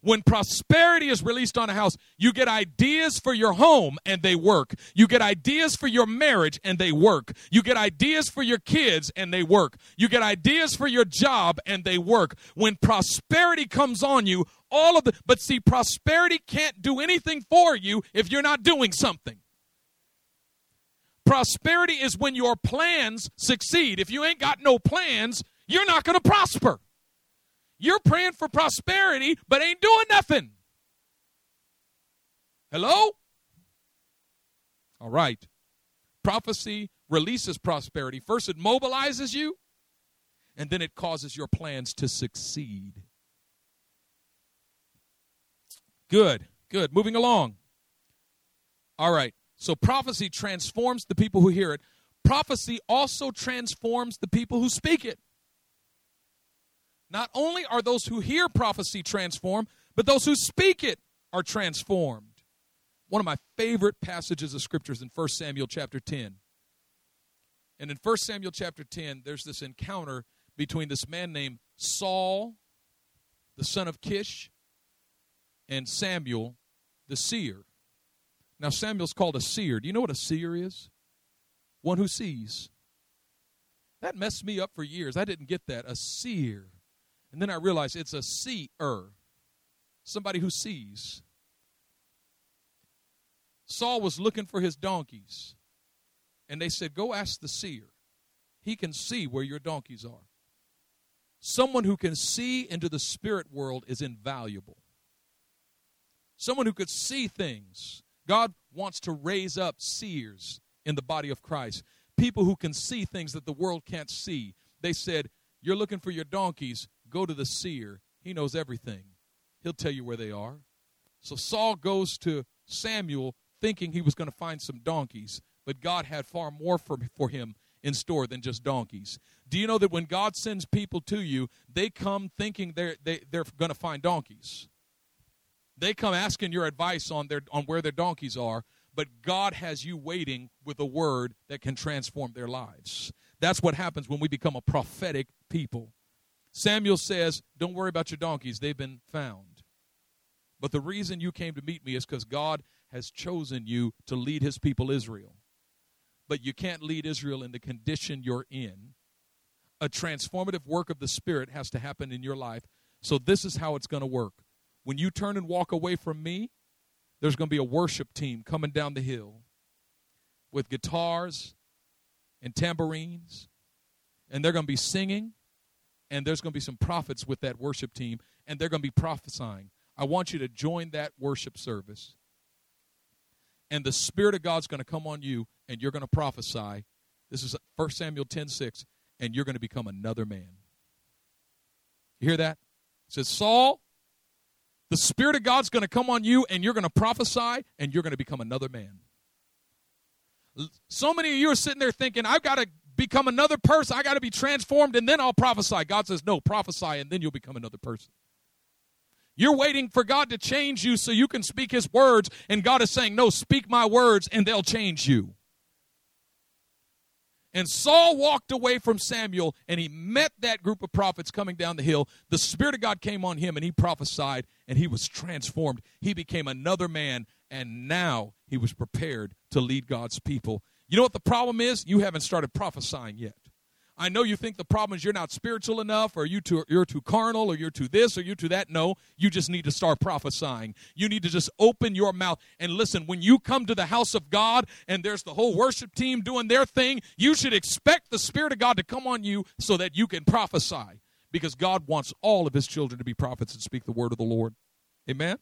When prosperity is released on a house, you get ideas for your home and they work. You get ideas for your marriage and they work. You get ideas for your kids and they work. You get ideas for your job and they work. When prosperity comes on you, all of the, but see, prosperity can't do anything for you if you're not doing something. Prosperity is when your plans succeed. If you ain't got no plans, you're not going to prosper. You're praying for prosperity, but ain't doing nothing. Hello? All right. Prophecy releases prosperity. First, it mobilizes you, and then it causes your plans to succeed. Good, good. Moving along. All right. So, prophecy transforms the people who hear it. Prophecy also transforms the people who speak it. Not only are those who hear prophecy transformed, but those who speak it are transformed. One of my favorite passages of scriptures in 1 Samuel chapter 10. And in 1 Samuel chapter 10, there's this encounter between this man named Saul, the son of Kish, and Samuel, the seer. Now, Samuel's called a seer. Do you know what a seer is? One who sees. That messed me up for years. I didn't get that. A seer. And then I realized it's a seer, somebody who sees. Saul was looking for his donkeys. And they said, Go ask the seer. He can see where your donkeys are. Someone who can see into the spirit world is invaluable. Someone who could see things. God wants to raise up seers in the body of Christ. People who can see things that the world can't see. They said, You're looking for your donkeys, go to the seer. He knows everything, he'll tell you where they are. So Saul goes to Samuel thinking he was going to find some donkeys, but God had far more for, for him in store than just donkeys. Do you know that when God sends people to you, they come thinking they're, they, they're going to find donkeys? They come asking your advice on, their, on where their donkeys are, but God has you waiting with a word that can transform their lives. That's what happens when we become a prophetic people. Samuel says, Don't worry about your donkeys, they've been found. But the reason you came to meet me is because God has chosen you to lead his people Israel. But you can't lead Israel in the condition you're in. A transformative work of the Spirit has to happen in your life. So, this is how it's going to work. When you turn and walk away from me, there's going to be a worship team coming down the hill with guitars and tambourines, and they're going to be singing, and there's going to be some prophets with that worship team, and they're going to be prophesying. I want you to join that worship service. And the Spirit of God's going to come on you, and you're going to prophesy. This is 1 Samuel 10 6, and you're going to become another man. You hear that? It says, Saul, the Spirit of God's going to come on you, and you're going to prophesy, and you're going to become another man. So many of you are sitting there thinking, I've got to become another person. I got to be transformed, and then I'll prophesy. God says, No, prophesy, and then you'll become another person. You're waiting for God to change you so you can speak His words, and God is saying, No, speak my words, and they'll change you. And Saul walked away from Samuel and he met that group of prophets coming down the hill. The Spirit of God came on him and he prophesied and he was transformed. He became another man and now he was prepared to lead God's people. You know what the problem is? You haven't started prophesying yet. I know you think the problem is you're not spiritual enough, or you too, you're too carnal, or you're too this, or you're too that. No, you just need to start prophesying. You need to just open your mouth and listen. When you come to the house of God and there's the whole worship team doing their thing, you should expect the Spirit of God to come on you so that you can prophesy. Because God wants all of His children to be prophets and speak the word of the Lord. Amen?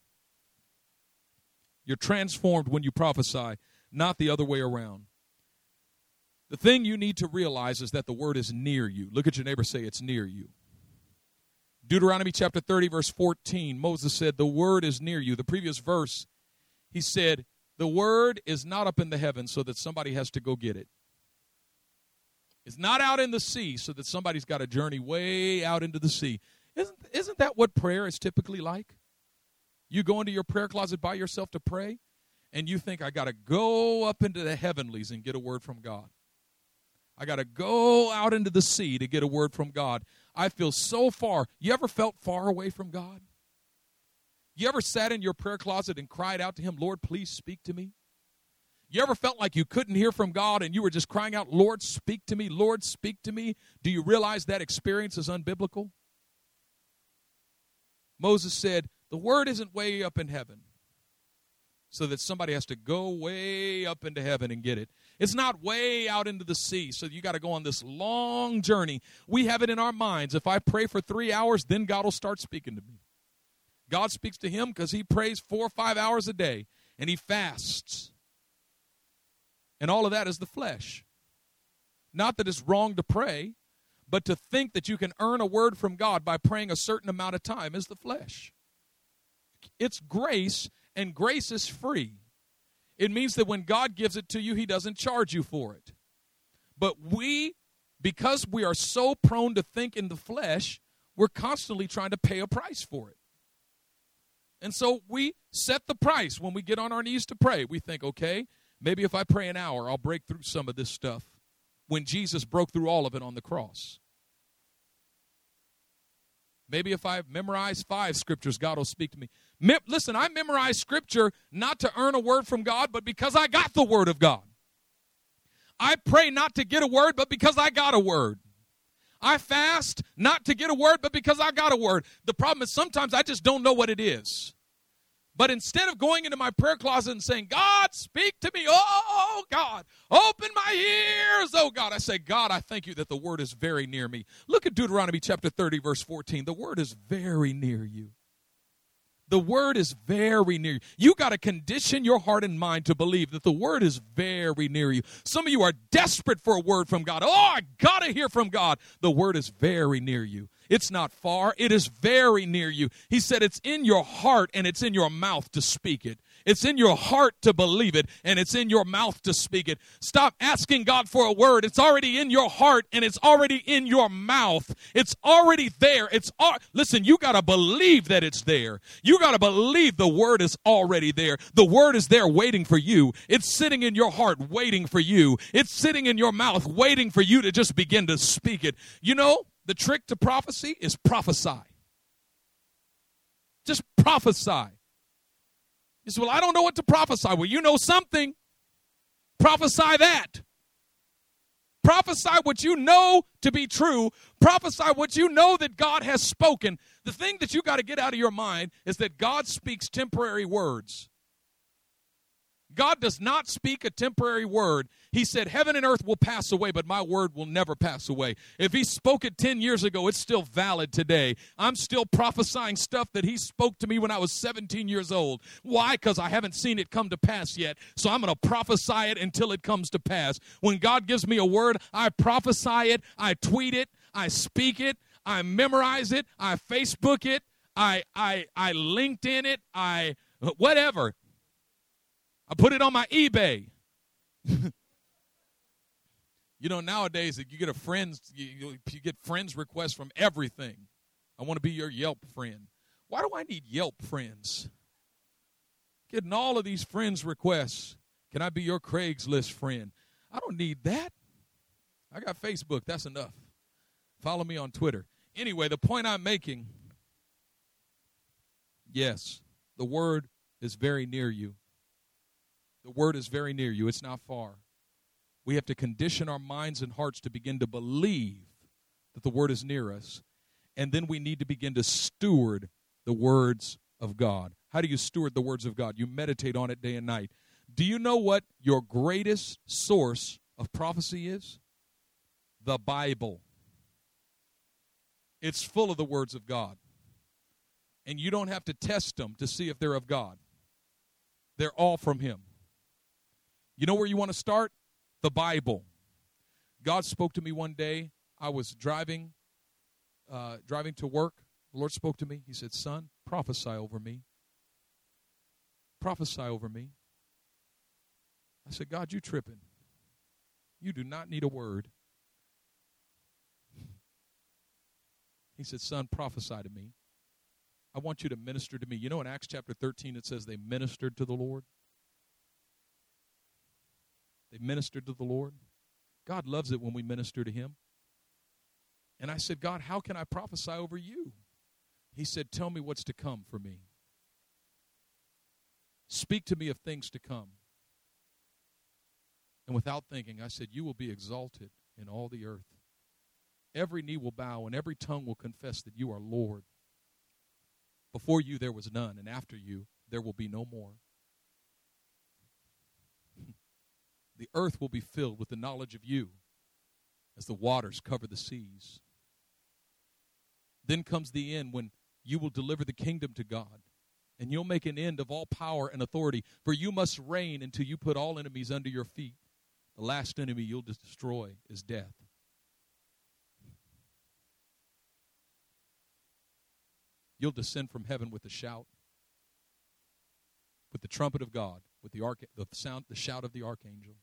You're transformed when you prophesy, not the other way around. The thing you need to realize is that the word is near you. Look at your neighbor, say, It's near you. Deuteronomy chapter 30, verse 14, Moses said, The word is near you. The previous verse, he said, The word is not up in the heavens so that somebody has to go get it. It's not out in the sea so that somebody's got to journey way out into the sea. Isn't, isn't that what prayer is typically like? You go into your prayer closet by yourself to pray, and you think, I got to go up into the heavenlies and get a word from God. I got to go out into the sea to get a word from God. I feel so far. You ever felt far away from God? You ever sat in your prayer closet and cried out to Him, Lord, please speak to me? You ever felt like you couldn't hear from God and you were just crying out, Lord, speak to me, Lord, speak to me? Do you realize that experience is unbiblical? Moses said, The word isn't way up in heaven so that somebody has to go way up into heaven and get it. It's not way out into the sea, so you got to go on this long journey. We have it in our minds. If I pray for three hours, then God will start speaking to me. God speaks to him because he prays four or five hours a day and he fasts. And all of that is the flesh. Not that it's wrong to pray, but to think that you can earn a word from God by praying a certain amount of time is the flesh. It's grace and grace is free. It means that when God gives it to you, He doesn't charge you for it. But we, because we are so prone to think in the flesh, we're constantly trying to pay a price for it. And so we set the price when we get on our knees to pray. We think, okay, maybe if I pray an hour, I'll break through some of this stuff when Jesus broke through all of it on the cross. Maybe if I memorize five scriptures, God will speak to me. Listen, I memorize scripture not to earn a word from God, but because I got the word of God. I pray not to get a word, but because I got a word. I fast not to get a word, but because I got a word. The problem is sometimes I just don't know what it is. But instead of going into my prayer closet and saying, God, speak to me, oh God, open my ears, oh God, I say, God, I thank you that the word is very near me. Look at Deuteronomy chapter 30, verse 14. The word is very near you. The word is very near you. You got to condition your heart and mind to believe that the word is very near you. Some of you are desperate for a word from God. Oh, I got to hear from God. The word is very near you. It's not far, it is very near you. He said it's in your heart and it's in your mouth to speak it. It's in your heart to believe it, and it's in your mouth to speak it. Stop asking God for a word. It's already in your heart, and it's already in your mouth. It's already there. It's al- listen. You got to believe that it's there. You got to believe the word is already there. The word is there, waiting for you. It's sitting in your heart, waiting for you. It's sitting in your mouth, waiting for you to just begin to speak it. You know, the trick to prophecy is prophesy. Just prophesy. He said, Well, I don't know what to prophesy. Well, you know something. Prophesy that. Prophesy what you know to be true. Prophesy what you know that God has spoken. The thing that you got to get out of your mind is that God speaks temporary words. God does not speak a temporary word. He said, Heaven and earth will pass away, but my word will never pass away. If he spoke it 10 years ago, it's still valid today. I'm still prophesying stuff that he spoke to me when I was 17 years old. Why? Because I haven't seen it come to pass yet. So I'm going to prophesy it until it comes to pass. When God gives me a word, I prophesy it, I tweet it, I speak it, I memorize it, I Facebook it, I I I LinkedIn it, I whatever. I put it on my eBay. you know, nowadays you get a friends, you, you get friends requests from everything. I want to be your Yelp friend. Why do I need Yelp friends? Getting all of these friends requests. Can I be your Craigslist friend? I don't need that. I got Facebook. That's enough. Follow me on Twitter. Anyway, the point I'm making yes, the word is very near you. The word is very near you, it's not far. We have to condition our minds and hearts to begin to believe that the word is near us. And then we need to begin to steward the words of God. How do you steward the words of God? You meditate on it day and night. Do you know what your greatest source of prophecy is? The Bible. It's full of the words of God. And you don't have to test them to see if they're of God, they're all from Him. You know where you want to start? The Bible. God spoke to me one day. I was driving, uh, driving to work. The Lord spoke to me. He said, "Son, prophesy over me. Prophesy over me." I said, "God, you tripping? You do not need a word." He said, "Son, prophesy to me. I want you to minister to me." You know, in Acts chapter thirteen, it says they ministered to the Lord. They ministered to the Lord. God loves it when we minister to Him. And I said, God, how can I prophesy over you? He said, Tell me what's to come for me. Speak to me of things to come. And without thinking, I said, You will be exalted in all the earth. Every knee will bow and every tongue will confess that you are Lord. Before you there was none, and after you there will be no more. The earth will be filled with the knowledge of you as the waters cover the seas. Then comes the end when you will deliver the kingdom to God, and you'll make an end of all power and authority, for you must reign until you put all enemies under your feet. The last enemy you'll destroy is death. You'll descend from heaven with a shout, with the trumpet of God, with the, arch- the sound, the shout of the archangel.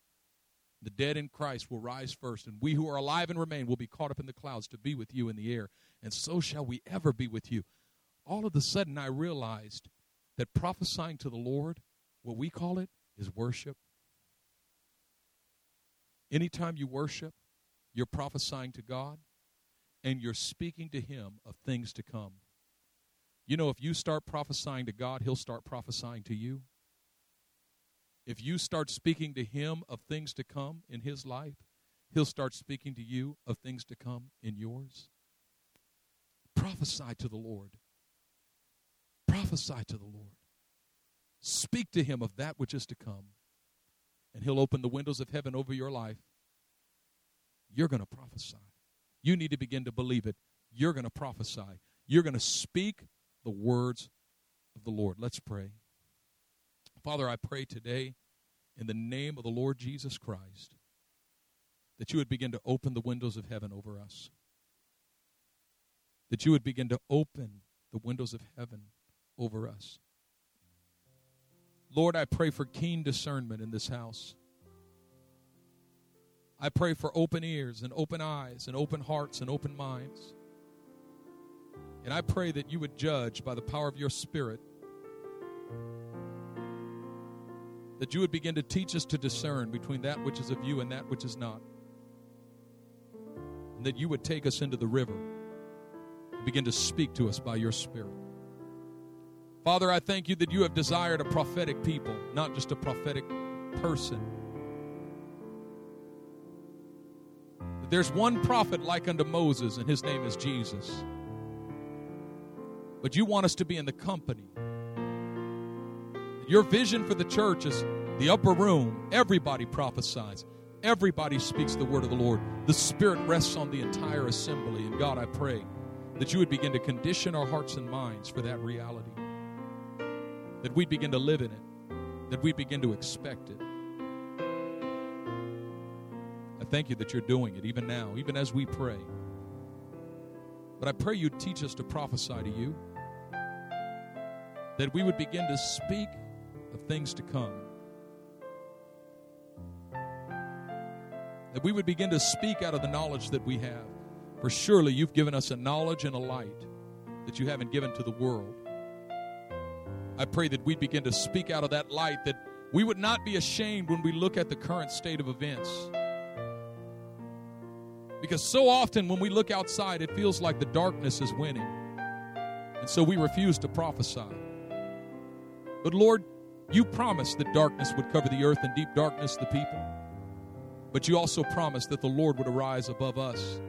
The dead in Christ will rise first, and we who are alive and remain will be caught up in the clouds to be with you in the air, and so shall we ever be with you. All of a sudden, I realized that prophesying to the Lord, what we call it, is worship. Anytime you worship, you're prophesying to God and you're speaking to Him of things to come. You know, if you start prophesying to God, He'll start prophesying to you. If you start speaking to Him of things to come in His life, He'll start speaking to you of things to come in yours. Prophesy to the Lord. Prophesy to the Lord. Speak to Him of that which is to come, and He'll open the windows of heaven over your life. You're going to prophesy. You need to begin to believe it. You're going to prophesy. You're going to speak the words of the Lord. Let's pray. Father, I pray today in the name of the Lord Jesus Christ that you would begin to open the windows of heaven over us. That you would begin to open the windows of heaven over us. Lord, I pray for keen discernment in this house. I pray for open ears and open eyes and open hearts and open minds. And I pray that you would judge by the power of your Spirit, that you would begin to teach us to discern between that which is of you and that which is not. And that you would take us into the river and begin to speak to us by your Spirit. Father, I thank you that you have desired a prophetic people, not just a prophetic person. That There's one prophet like unto Moses, and his name is Jesus. But you want us to be in the company. Your vision for the church is the upper room. Everybody prophesies, everybody speaks the word of the Lord. The Spirit rests on the entire assembly. And God, I pray that you would begin to condition our hearts and minds for that reality, that we'd begin to live in it, that we'd begin to expect it I thank you that you're doing it even now, even as we pray. But I pray you'd teach us to prophesy to you, that we would begin to speak of things to come. That we would begin to speak out of the knowledge that we have. For surely you've given us a knowledge and a light that you haven't given to the world. I pray that we begin to speak out of that light, that we would not be ashamed when we look at the current state of events because so often when we look outside, it feels like the darkness is winning. And so we refuse to prophesy. But Lord, you promised that darkness would cover the earth and deep darkness the people. But you also promised that the Lord would arise above us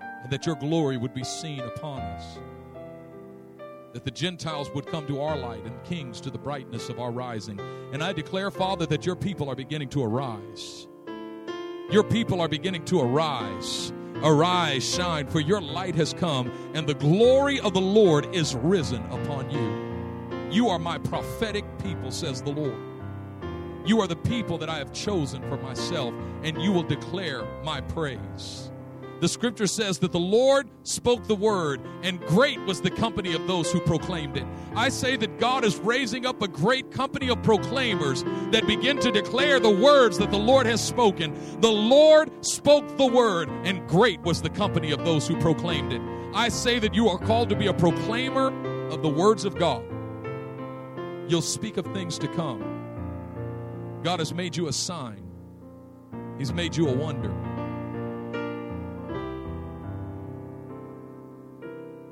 and that your glory would be seen upon us. That the Gentiles would come to our light and kings to the brightness of our rising. And I declare, Father, that your people are beginning to arise your people are beginning to arise. Arise, shine, for your light has come, and the glory of the Lord is risen upon you. You are my prophetic people, says the Lord. You are the people that I have chosen for myself, and you will declare my praise. The scripture says that the Lord spoke the word, and great was the company of those who proclaimed it. I say that God is raising up a great company of proclaimers that begin to declare the words that the Lord has spoken. The Lord spoke the word, and great was the company of those who proclaimed it. I say that you are called to be a proclaimer of the words of God. You'll speak of things to come. God has made you a sign, He's made you a wonder.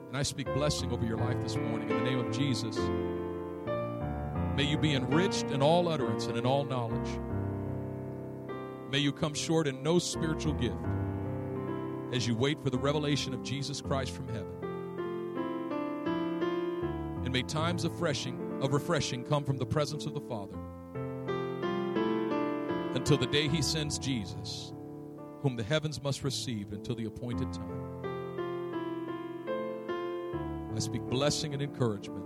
And I speak blessing over your life this morning in the name of Jesus. May you be enriched in all utterance and in all knowledge. May you come short in no spiritual gift as you wait for the revelation of Jesus Christ from heaven. And may times of refreshing, of refreshing come from the presence of the Father until the day he sends Jesus, whom the heavens must receive until the appointed time. I speak blessing and encouragement.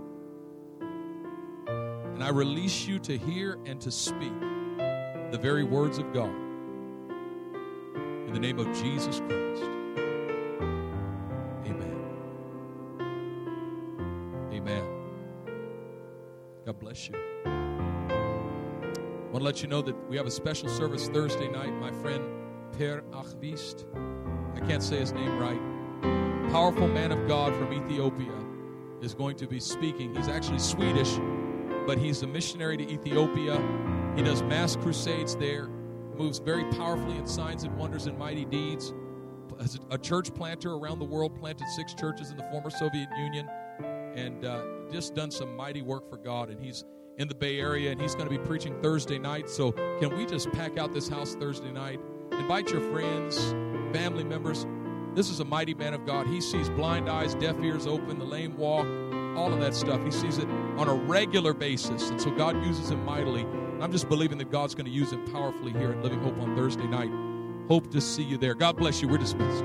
And I release you to hear and to speak the very words of God. In the name of Jesus Christ. You know that we have a special service Thursday night. My friend Per Achvist, I can't say his name right powerful man of God from Ethiopia is going to be speaking. He's actually Swedish, but he's a missionary to Ethiopia. He does mass crusades there, moves very powerfully in signs and wonders and mighty deeds. As a church planter around the world, planted six churches in the former Soviet Union, and uh, just done some mighty work for God. And he's in the Bay Area, and he's going to be preaching Thursday night. So, can we just pack out this house Thursday night? Invite your friends, family members. This is a mighty man of God. He sees blind eyes, deaf ears open, the lame walk, all of that stuff. He sees it on a regular basis. And so God uses him mightily. I'm just believing that God's going to use him powerfully here at Living Hope on Thursday night. Hope to see you there. God bless you. We're dismissed.